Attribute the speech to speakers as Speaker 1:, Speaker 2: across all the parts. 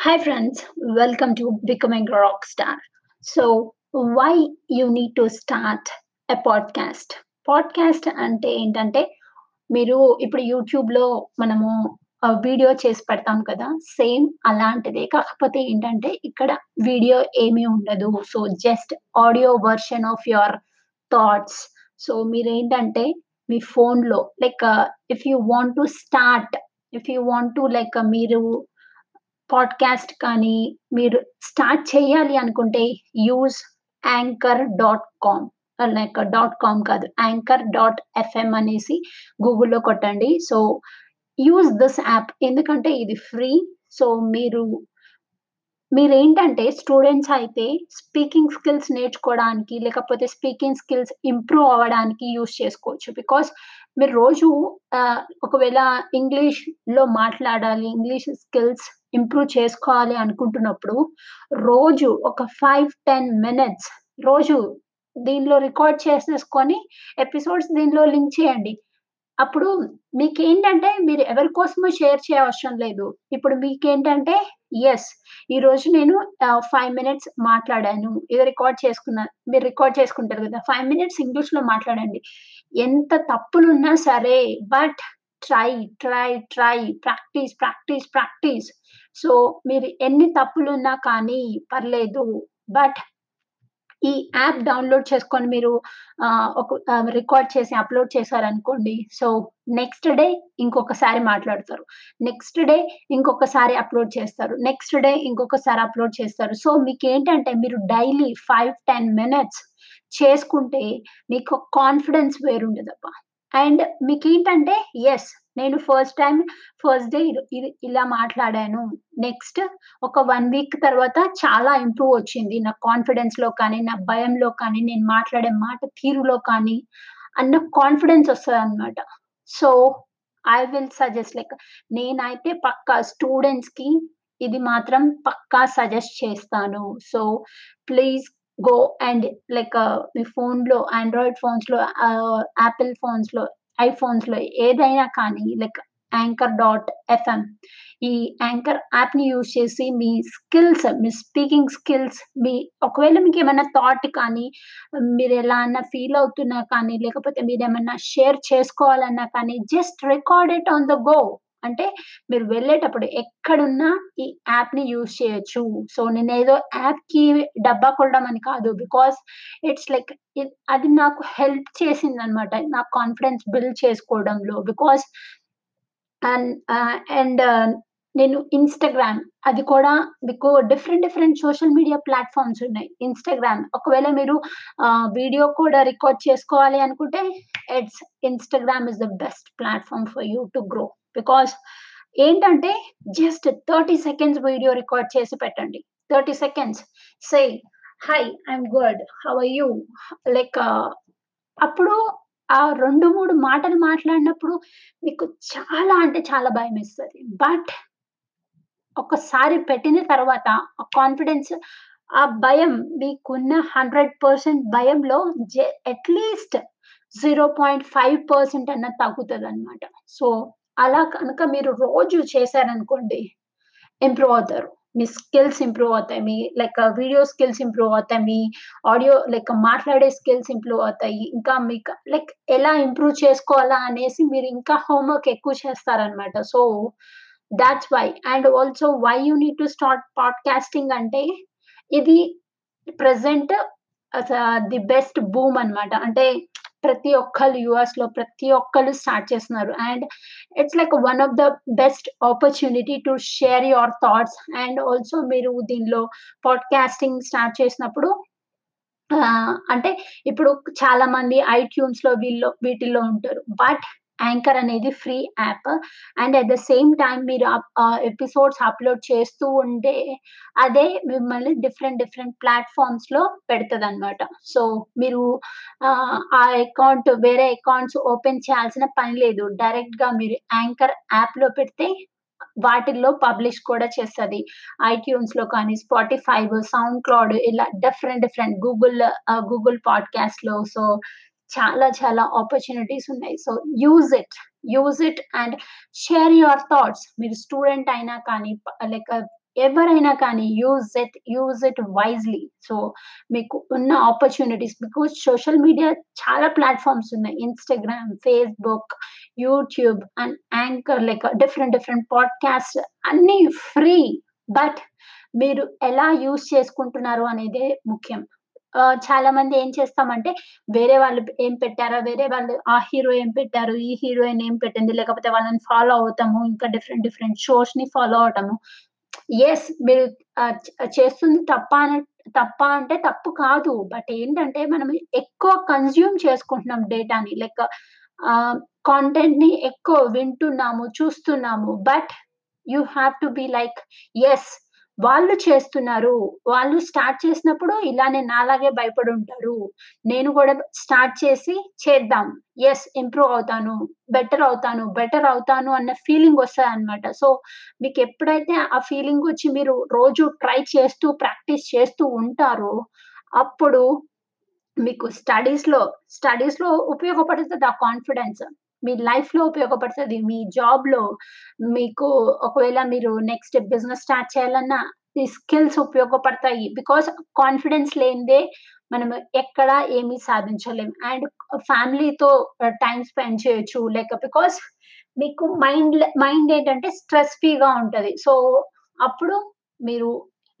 Speaker 1: Hi, friends. Welcome to Becoming a Rockstar. So, why you need to start a podcast? Podcast అంటే ఏంటంటే మీరు ఇప్పుడు యూట్యూబ్లో మనము వీడియో చేసి పెడతాం కదా సేమ్ అలాంటిదే కాకపోతే ఏంటంటే ఇక్కడ వీడియో ఏమీ ఉండదు so just audio version of your thoughts so మీరేంటంటే మీ ఫోన్లో like if you want to start if you want to like మీరు పాడ్కాస్ట్ కానీ మీరు స్టార్ట్ చేయాలి అనుకుంటే use anchor dot com like dot com కాదు యాంకర్ డాట్ ఎఫ్ఎం అనేసి గూగుల్లో కొట్టండి. సో యూజ్ దిస్ యాప్ ఎందుకంటే ఇది ఫ్రీ సో మీరు మీరేంటంటే స్టూడెంట్స్ అయితే స్పీకింగ్ స్కిల్స్ నేర్చుకోవడానికి లేకపోతే స్పీకింగ్ స్కిల్స్ ఇంప్రూవ్ అవ్వడానికి యూస్ చేసుకోవచ్చు. బికాస్ మీరు రోజు ఒకవేళ ఇంగ్లీష్లో మాట్లాడాలి ఇంగ్లీష్ స్కిల్స్ ఇంప్రూవ్ చేసుకోవాలి అనుకుంటున్నప్పుడు రోజు ఒక ఫైవ్ టెన్ మినిట్స్ రోజు దీనిలో రికార్డ్ చేసేసుకొని ఎపిసోడ్స్ దీనిలో లింక్ చేయండి. అప్పుడు మీకేంటంటే మీరు ఎవరి కోసమో షేర్ చేయవసరం లేదు. ఇప్పుడు మీకేంటంటే ఎస్ ఈరోజు నేను ఫైవ్ మినిట్స్ మాట్లాడాను. ఇది రికార్డ్ చేసుకున్నా మీరు రికార్డ్ చేసుకుంటారు కదా. ఫైవ్ మినిట్స్ ఇంగ్లీష్లో మాట్లాడండి. ఎంత తప్పులున్నా సరే but try try try practice practice practice so మీరు ఎన్ని తప్పులున్నా కానీ పర్లేదు బట్ ఈ యాప్ డౌన్లోడ్ చేసుకొని మీరు ఒక రికార్డ్ చేసి అప్లోడ్ చేశారనుకోండి సో నెక్స్ట్ డే ఇంకొకసారి మాట్లాడతారు. నెక్స్ట్ డే ఇంకొకసారి అప్లోడ్ చేస్తారు. నెక్స్ట్ డే ఇంకొకసారి అప్లోడ్ చేస్తారు. సో మీకు ఏంటంటే మీరు డైలీ ఫైవ్ టెన్ మినిట్స్ చేసుకుంటే మీకు కాన్ఫిడెన్స్ వేరుండదబ్బా. అండ్ మీకు ఏంటంటే ఎస్ నేను ఫస్ట్ టైం ఫస్ట్ డే ఇలా మాట్లాడాను. నెక్స్ట్ ఒక వన్ వీక్ తర్వాత చాలా ఇంప్రూవ్ వచ్చింది. నా కాన్ఫిడెన్స్లో కానీ నా భయంలో కానీ నేను మాట్లాడే మాట తీరులో కానీ అన్న కాన్ఫిడెన్స్ వస్తుంది అనమాట so I will suggest like నేనైతే పక్కా స్టూడెంట్స్కి ఇది మాత్రం పక్కా సజెస్ట్ చేస్తాను. So please go and like మీ ఫోన్లో ఆండ్రాయిడ్ ఫోన్స్లో యాపిల్ ఫోన్స్లో ఐఫోన్స్లో ఏదైనా కానీ లైక్ యాంకర్ డాట్ ఎఫ్ఎం ఈ యాంకర్ యాప్ని యూజ్ చేసి మీ స్కిల్స్ మీ స్పీకింగ్ స్కిల్స్ మీ ఒకవేళ మీకు ఏమైనా థాట్ కానీ మీరు ఎలా అన్నా ఫీల్ అవుతున్నా కానీ లేకపోతే మీరు ఏమన్నా షేర్ చేసుకోవాలన్నా కానీ just record it on the go. అంటే మీరు వెళ్ళేటప్పుడు ఎక్కడున్నా ఈ యాప్ని యూజ్ చేయొచ్చు. సో నేను ఏదో యాప్కి డబ్బా కొట్టడం అని కాదు. బికాస్ ఇట్స్ లైక్ అది నాకు హెల్ప్ చేసింది అనమాట నా కాన్ఫిడెన్స్ బిల్డ్ చేసుకోవడంలో. బికాస్ అండ్ అండ్ నేను ఇన్స్టాగ్రామ్ అది కూడా మీకు different different social media platforms ఉన్నాయి. ఇన్స్టాగ్రామ్ ఒకవేళ మీరు వీడియో కూడా రికార్డ్ చేసుకోవాలి అనుకుంటే it's Instagram is the best platform for you to grow. Because ఏంటంటే just thirty seconds video record చేసి పెట్టండి. Thirty seconds say hi I'm good how are you like అప్పుడు ఆ రెండు మూడు మాటలు మాట్లాడినప్పుడు మీకు చాలా అంటే చాలా భయం ఇస్తుంది బట్ ఒకసారి పెట్టిన తర్వాత ఆ కాన్ఫిడెన్స్ ఆ భయం మీకున్న హండ్రెడ్ పర్సెంట్ భయంలో at least zero point five percent అన్న తగ్గుతుంది అనమాట సో అలా కనుక మీరు రోజు చేశారనుకోండి ఇంప్రూవ్ అవుతారు. మీ స్కిల్స్ ఇంప్రూవ్ అవుతాయి. మీ లైక్ వీడియో స్కిల్స్ ఇంప్రూవ్ అవుతాయి. మీ ఆడియో లైక్ మాట్లాడే స్కిల్స్ ఇంప్రూవ్ అవుతాయి. ఇంకా మీకు లైక్ ఎలా ఇంప్రూవ్ చేసుకోవాలా అనేసి మీరు ఇంకా హోంవర్క్ ఎక్కువ చేస్తారనమాట. So that's why and also why you need to start podcasting అంటే ఇది ప్రజెంట్ ది బెస్ట్ బూమ్ అనమాట అంటే ప్రతి ఒక్కరు యుఎస్లో ప్రతి ఒక్కరు స్టార్ట్ చేస్తున్నారు. And it's like one of the best opportunity to share your thoughts and also మీరు దీనిలో పాడ్కాస్టింగ్ స్టార్ట్ చేసినప్పుడు అంటే ఇప్పుడు చాలా మంది ఐట్యూన్స్లో వీళ్ళు వీటిల్లో ఉంటారు. బట్ యాంకర్ అనేది free app and at the same time మీరు ఎపిసోడ్స్ అప్లోడ్ చేస్తూ ఉంటే అదే మిమ్మల్ని డిఫరెంట్ డిఫరెంట్ ప్లాట్ఫామ్స్లో పెడుతుంది అనమాట సో మీరు ఆ అకౌంట్ వేరే అకౌంట్స్ ఓపెన్ చేయాల్సిన పని లేదు. డైరెక్ట్గా మీరు యాంకర్ యాప్లో పెడితే వాటిల్లో పబ్లిష్ కూడా చేస్తుంది. ఐట్యూన్స్లో కానీ స్పాటిఫై సౌండ్ క్లౌడ్ ఇలా డిఫరెంట్ డిఫరెంట్ గూగుల్ గూగుల్ పాడ్కాస్ట్లో. సో చాలా చాలా ఆపర్చునిటీస్ ఉన్నాయి so use it use it and share your thoughts మీరు స్టూడెంట్ అయినా కానీ లైక్ ఎవరైనా కానీ use it use it wisely. So, మీకు ఉన్న ఆపర్చునిటీస్ మీకు సోషల్ మీడియా చాలా ప్లాట్‌ఫార్మ్స్ ఉన్నాయి. Instagram, Facebook, YouTube and Anchor like different different podcast అన్నీ ఫ్రీ. బట్ మీరు ఎలా యూజ్ చేసుకుంటున్నారు అనేదే ముఖ్యం. ఆహ్, చాలామంది ఏం చేస్తామంటే వేరే వాళ్ళు ఏం పెట్టారా, వేరే వాళ్ళు ఆ హీరో ఏం పెట్టారు, ఈ హీరోయిన్ ఏం పెట్టింది, లేకపోతే వాళ్ళని ఫాలో అవుతాము. ఇంకా డిఫరెంట్ డిఫరెంట్ షోస్‌ని ఫాలో అవ్వటము. యెస్ మీరు ఆహ్, చేస్తుంది తప్ప అన తప్ప అంటే తప్పు కాదు. బట్ ఏంటంటే మనం ఎక్కువ కన్జ్యూమ్ చేసుకుంటున్నాం డేటాని. లైక్ ఆహ్, కాంటెంట్‌ని ఎక్కువ వింటున్నాము, చూస్తున్నాము. But you have to be like yes వాళ్ళు చేస్తున్నారు. వాళ్ళు స్టార్ట్ చేసినప్పుడు ఇలానే నాలాగే భయపడి ఉంటారు నేను కూడా స్టార్ట్ చేసి చేద్దాం. ఎస్ ఇంప్రూవ్ అవుతాను. బెటర్ అవుతాను, బెటర్ అవుతాను అన్న ఫీలింగ్ వస్తదనమాట. సో, మీకు ఎప్పుడైతే ఆ ఫీలింగ్ వచ్చి మీరు రోజు ట్రై చేస్తూ, ప్రాక్టీస్ చేస్తూ ఉంటారో, అప్పుడు మీకు స్టడీస్‌లో స్టడీస్‌లో ఉపయోగపడుతుంది ఆ కాన్ఫిడెన్స్. మీ లైఫ్‌లో ఉపయోగపడుతుంది మీ జాబ్‌లో మీకు ఒకవేళ మీరు నెక్స్ట్ బిజినెస్ స్టార్ట్ చేయాలన్నా ఈ స్కిల్స్ ఉపయోగపడతాయి. బికాస్ కాన్ఫిడెన్స్ లేనిదే మనం ఎక్కడ ఏమి సాధించలేం. అండ్ ఫ్యామిలీతో టైం స్పెండ్ చేయొచ్చు. లైక్ బికాస్ మీకు మైండ్ మైండ్ ఏంటంటే స్ట్రెస్ ఫ్రీగా ఉంటది. సో, అప్పుడు మీరు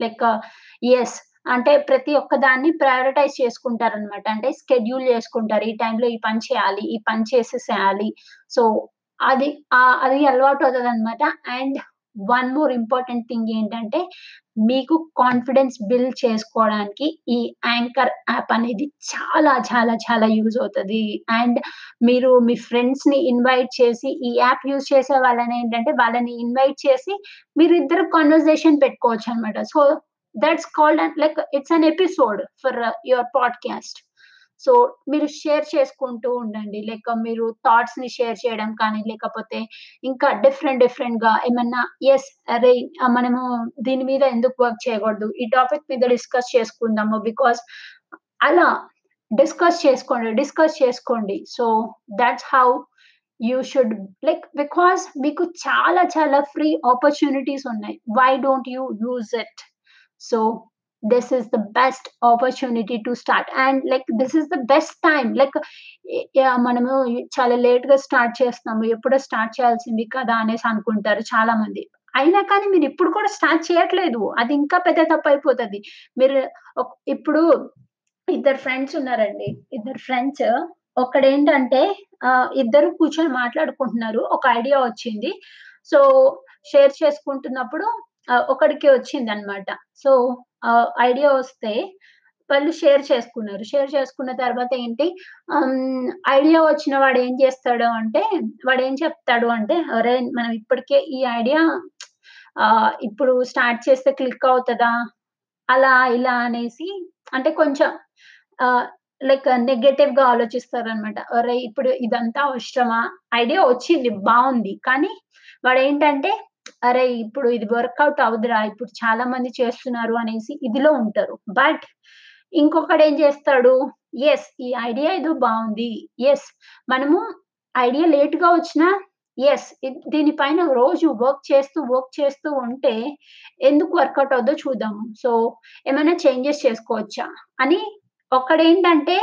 Speaker 1: లైక్ ఎస్ అంటే ప్రతి ఒక్క దాన్ని ప్రయారిటైజ్ చేసుకుంటారనమాట. అంటే స్కెడ్యూల్ చేసుకుంటారు. ఈ టైంలో ఈ పని చేయాలి. ఈ పని చేసేసేయాలి. సో, అది అది అలవాటు అవుతుంది అనమాట and one more important thing ఏంటంటే మీకు కాన్ఫిడెన్స్ బిల్డ్ చేసుకోవడానికి ఈ యాంకర్ యాప్ అనేది చాలా చాలా చాలా యూజ్ అవుతుంది అండ్ మీరు మీ ఫ్రెండ్స్ని ఇన్వైట్ చేసి ఈ యాప్ యూజ్ చేసే వాళ్ళని ఏంటంటే వాళ్ళని ఇన్వైట్ చేసి మీరు ఇద్దరు కాన్వర్జేషన్ పెట్టుకోవచ్చు అనమాట so, that's called an like it's an episode for your podcast. So, మీరు షేర్ చేసుకుంటూ ఉండండి. లైక్ మీరు థాట్స్‌ని షేర్ చేయడం కానీ, లేకపోతే ఇంకా డిఫరెంట్ డిఫరెంట్‌గా ఏమన్నా యెస్ అరే! ఆహ్, మనము దీని మీద ఎందుకు వర్క్ చేయకూడదు? ఈ టాపిక్ మీద డిస్కస్ చేసుకుందాము. బికాజ్ అలా డిస్కస్ చేసుకోండి. డిస్కస్ చేసుకోండి. So, that's how you should like because మీకు చాలా చాలా ఫ్రీ ఆపర్చునిటీస్ ఉన్నాయి. Why don't you use it? So, this is the best opportunity to start. And like this is the best time like మనము చాలా లేట్‌గా start చేస్తున్నాము. ఎప్పుడో start చేయాల్సింది కదా! అనేసి అనుకుంటారు చాలా మంది అయినా కానీ మీరు ఇప్పుడు కూడా స్టార్ట్ చేయట్లేదు. అది ఇంకా పెద్ద తప్పు అయిపోతుంది మీరు ఇప్పుడు ఇద్దరు ఫ్రెండ్స్ ఉన్నారండి. ఇద్దరు ఫ్రెండ్స్ ఒకడేంటంటే ఇద్దరు కూర్చొని మాట్లాడుకుంటున్నారు. ఒక ఐడియా వచ్చింది. సో, షేర్ చేసుకుంటున్నప్పుడు ఒకడికి వచ్చిందనమాట. సో, ఆహ్, ఐడియా వస్తే వాళ్ళు షేర్ చేసుకున్నారు. షేర్ చేసుకున్న తర్వాత ఏంటి హ్మ్, ఐడియా వచ్చిన వాడు ఏం చేస్తాడు అంటే, వాడేం చెప్తాడు అంటే, "అరేయ్! మనం ఇప్పటికే ఈ ఐడియా ఆహ్, ఇప్పుడు స్టార్ట్ చేస్తే క్లిక్ అవుతదా?" అలా ఇలా అనేసి అంటే కొంచెం ఆహ్, లైక్ నెగెటివ్‌గా ఆలోచిస్తారనమాట. "అరేయ్! ఇప్పుడు ఇదంతా అవసరమా? ఐడియా వచ్చింది బావుంది. కానీ వాడేంటంటే, అరేయ్! ఇప్పుడు ఇది వర్కౌట్ అవ్వదురా! ఇప్పుడు చాలా మంది చేస్తున్నారు" అనేసి ఇదిలో ఉంటారు. బట్ ఇంకొకడేం చేస్తాడు, ఎస్ ఈ ఐడియా ఏదో బాగుంది ఎస్ మనము ఐడియా లేట్‌గా వచ్చినా ఎస్ దీనిపైన దీని పైన రోజు వర్క్ చేస్తూ, వర్క్ చేస్తూ ఉంటే ఎందుకు వర్కౌట్ అవుతుందో చూద్దాము. సో, ఏమైనా చేంజెస్ చేసుకోవచ్చా? అని ఒక్కడేంటంటే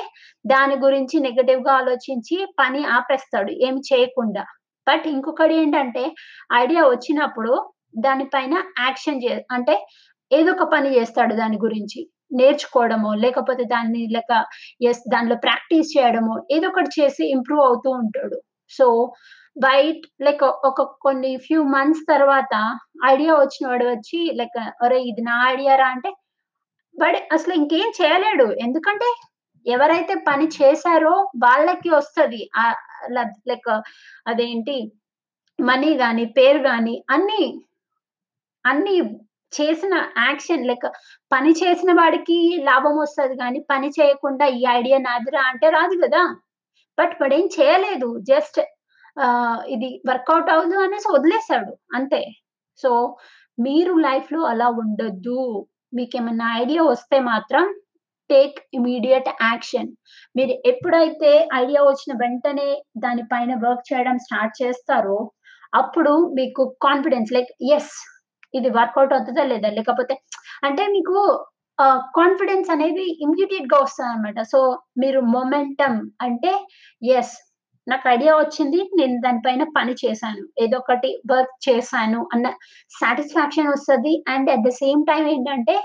Speaker 1: దాని గురించి నెగెటివ్‌గా ఆలోచించి పని ఆపేస్తాడు ఏమి చేయకుండా. బట్ ఇంకొకటి ఏంటంటే ఐడియా వచ్చినప్పుడు దాని పైన యాక్షన్ చే అంటే ఏదో ఒక పని చేస్తాడు దాని గురించి. నేర్చుకోవడమో, లేకపోతే దాన్ని లేక ఎస్ దానిలో ప్రాక్టీస్ చేయడమో ఏదో ఒకటి చేసి ఇంప్రూవ్ అవుతూ ఉంటాడు. సో, బైట్ లైక్ ఒక కొన్ని ఫ్యూ మంత్స్ తర్వాత ఐడియా వచ్చిన వాడు వచ్చి లైక్ అరే ఇది నా ఐడియా రా అంటే వాడు అసలు ఇంకేం చేయలేడు. ఎందుకంటే ఎవరైతే పని చేశారో వాళ్ళకి వస్తది. లైక్ అదేంటి మనీ కానీ పేరు కానీ అన్నీ, అన్నీ చేసిన యాక్షన్ లైక్ పని చేసిన వాడికి లాభం వస్తుంది కానీ పని చేయకుండా ఈ ఐడియా నాదిరా అంటే రాదు కదా బట్ వాడేం చేయలేదు. జస్ట్ ఇది వర్కౌట్ అవ్వదు అనేసి వదిలేసాడు అంతే. సో, మీరు లైఫ్‌లో అలా ఉండొద్దు. మీకేమైనా ఐడియా వస్తే మాత్రం టేక్ ఇమీడియట్ యాక్షన్. మీరు ఎప్పుడైతే ఐడియా వచ్చిన వెంటనే దానిపైన వర్క్ చేయడం స్టార్ట్ చేస్తారో, అప్పుడు మీకు కాన్ఫిడెన్స్ లైక్ యెస్ ఇది వర్కౌట్ అవుతుందా లేదా? లేకపోతే అంటే మీకు కాన్ఫిడెన్స్ అనేది ఇమ్మీడియేట్‌గా అనమాట సో, మీరు మొమెంటమ్ అంటే ఎస్ నాకు ఐడియా వచ్చింది. నేను దానిపైన పని చేశాను. ఏదో ఒకటి వర్క్ చేశాను అన్న సాటిస్ఫాక్షన్ వస్తుంది and at the same time ఏంటంటే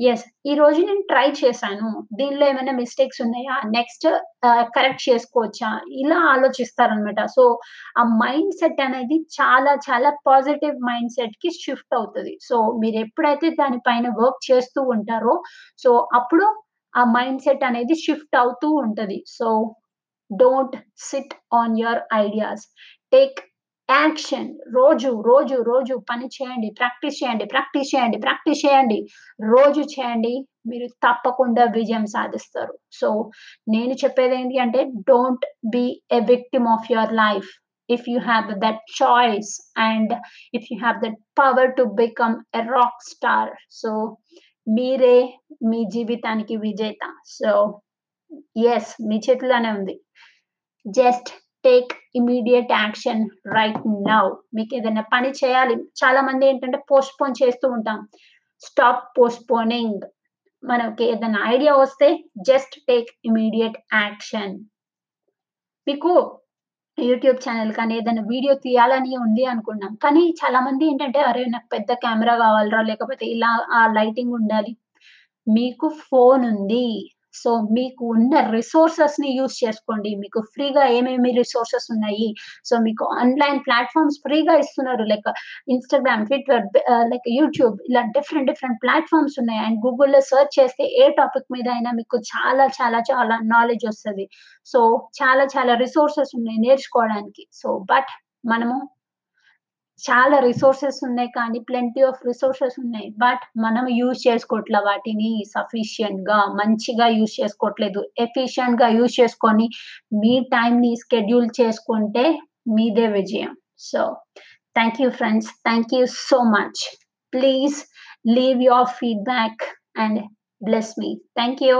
Speaker 1: ఎస్ ఈ రోజు నేను ట్రై చేశాను. దీనిలో ఏమైనా మిస్టేక్స్ ఉన్నాయా? నెక్స్ట్ కరెక్ట్ చేసుకోవచ్చా? ఇలా ఆలోచిస్తారనమాట. సో, ఆ మైండ్ సెట్ అనేది చాలా చాలా పాజిటివ్ మైండ్ సెట్కి షిఫ్ట్ అవుతది. సో, మీరెప్పుడైతే దాని పైన వర్క్ చేస్తూ ఉంటారో, సో, అప్పుడు ఆ మైండ్ సెట్ అనేది షిఫ్ట్ అవుతూ ఉంటుంది so, don't sit on your ideas. Take action. రోజు, రోజు, రోజు పని చేయండి. ప్రాక్టీస్ చేయండి. ప్రాక్టీస్ చేయండి. ప్రాక్టీస్ చేయండి. రోజు చేయండి. మీరు తప్పకుండా విజయం సాధిస్తారు. సో, నేను చెప్పేది ఏంటి అంటే don't be a victim of your life. If you have that choice and if you have that power to become a rock star. So, మీరే మీ జీవితానికి విజేత. సో, యెస్ మీ చేతిలోనే ఉంది. Just take immediate action right now. మీకు ఏదైనా పని చేయాలి. చాలా మంది ఏంటంటే పోస్ట్‌పోన్ చేస్తూ ఉంటాం. Stop postponing. మనకి ఏదైనా ఐడియా వస్తే జస్ట్ టేక్ ఇమీడియట్ యాక్షన్. మీకు యూట్యూబ్ ఛానల్ కానీ ఏదైనా వీడియో తీయాలని ఉంది అనుకున్నాం. కానీ చాలా మంది ఏంటంటే అరే! నాకు పెద్ద కెమెరా కావాలిరా లేకపోతే ఇలా ఆ లైటింగ్ ఉండాలి. మీకు ఫోన్ ఉంది. సో, మీకు ఉన్న రిసోర్సెస్ని యూస్ చేసుకోండి. మీకు ఫ్రీగా ఏమేమి రిసోర్సెస్ ఉన్నాయి. సో, మీకు ఆన్‌లైన్ ప్లాట్ఫామ్స్ ఫ్రీగా ఇస్తున్నారు. Like Instagram, Twitter like YouTube ఇలా డిఫరెంట్ డిఫరెంట్ ప్లాట్‌ఫార్మ్స్ ఉన్నాయి. అండ్ గూగుల్‌లో సెర్చ్ చేస్తే ఏ టాపిక్ మీద అయినా మీకు చాలా చాలా చాలా నాలెడ్జ్ వస్తుంది సో, చాలా చాలా రిసోర్సెస్ ఉన్నాయి నేర్చుకోవడానికి. సో, బట్ మనము చాలా రిసోర్సెస్ ఉన్నాయి కానీ ప్లెంటీ ఆఫ్ రిసోర్సెస్ ఉన్నాయి. బట్ మనం యూజ్ చేసుకోవట్ల వాటిని సఫిషియంట్‌గా మంచిగా యూజ్ చేసుకోవట్లేదు. ఎఫిషియంట్‌గా యూజ్ చేసుకొని మీ టైమ్‌ని షెడ్యూల్ చేసుకుంటే మీదే విజయం. So, thank you friends. Thank you so much. Please leave your feedback and bless me. Thank you.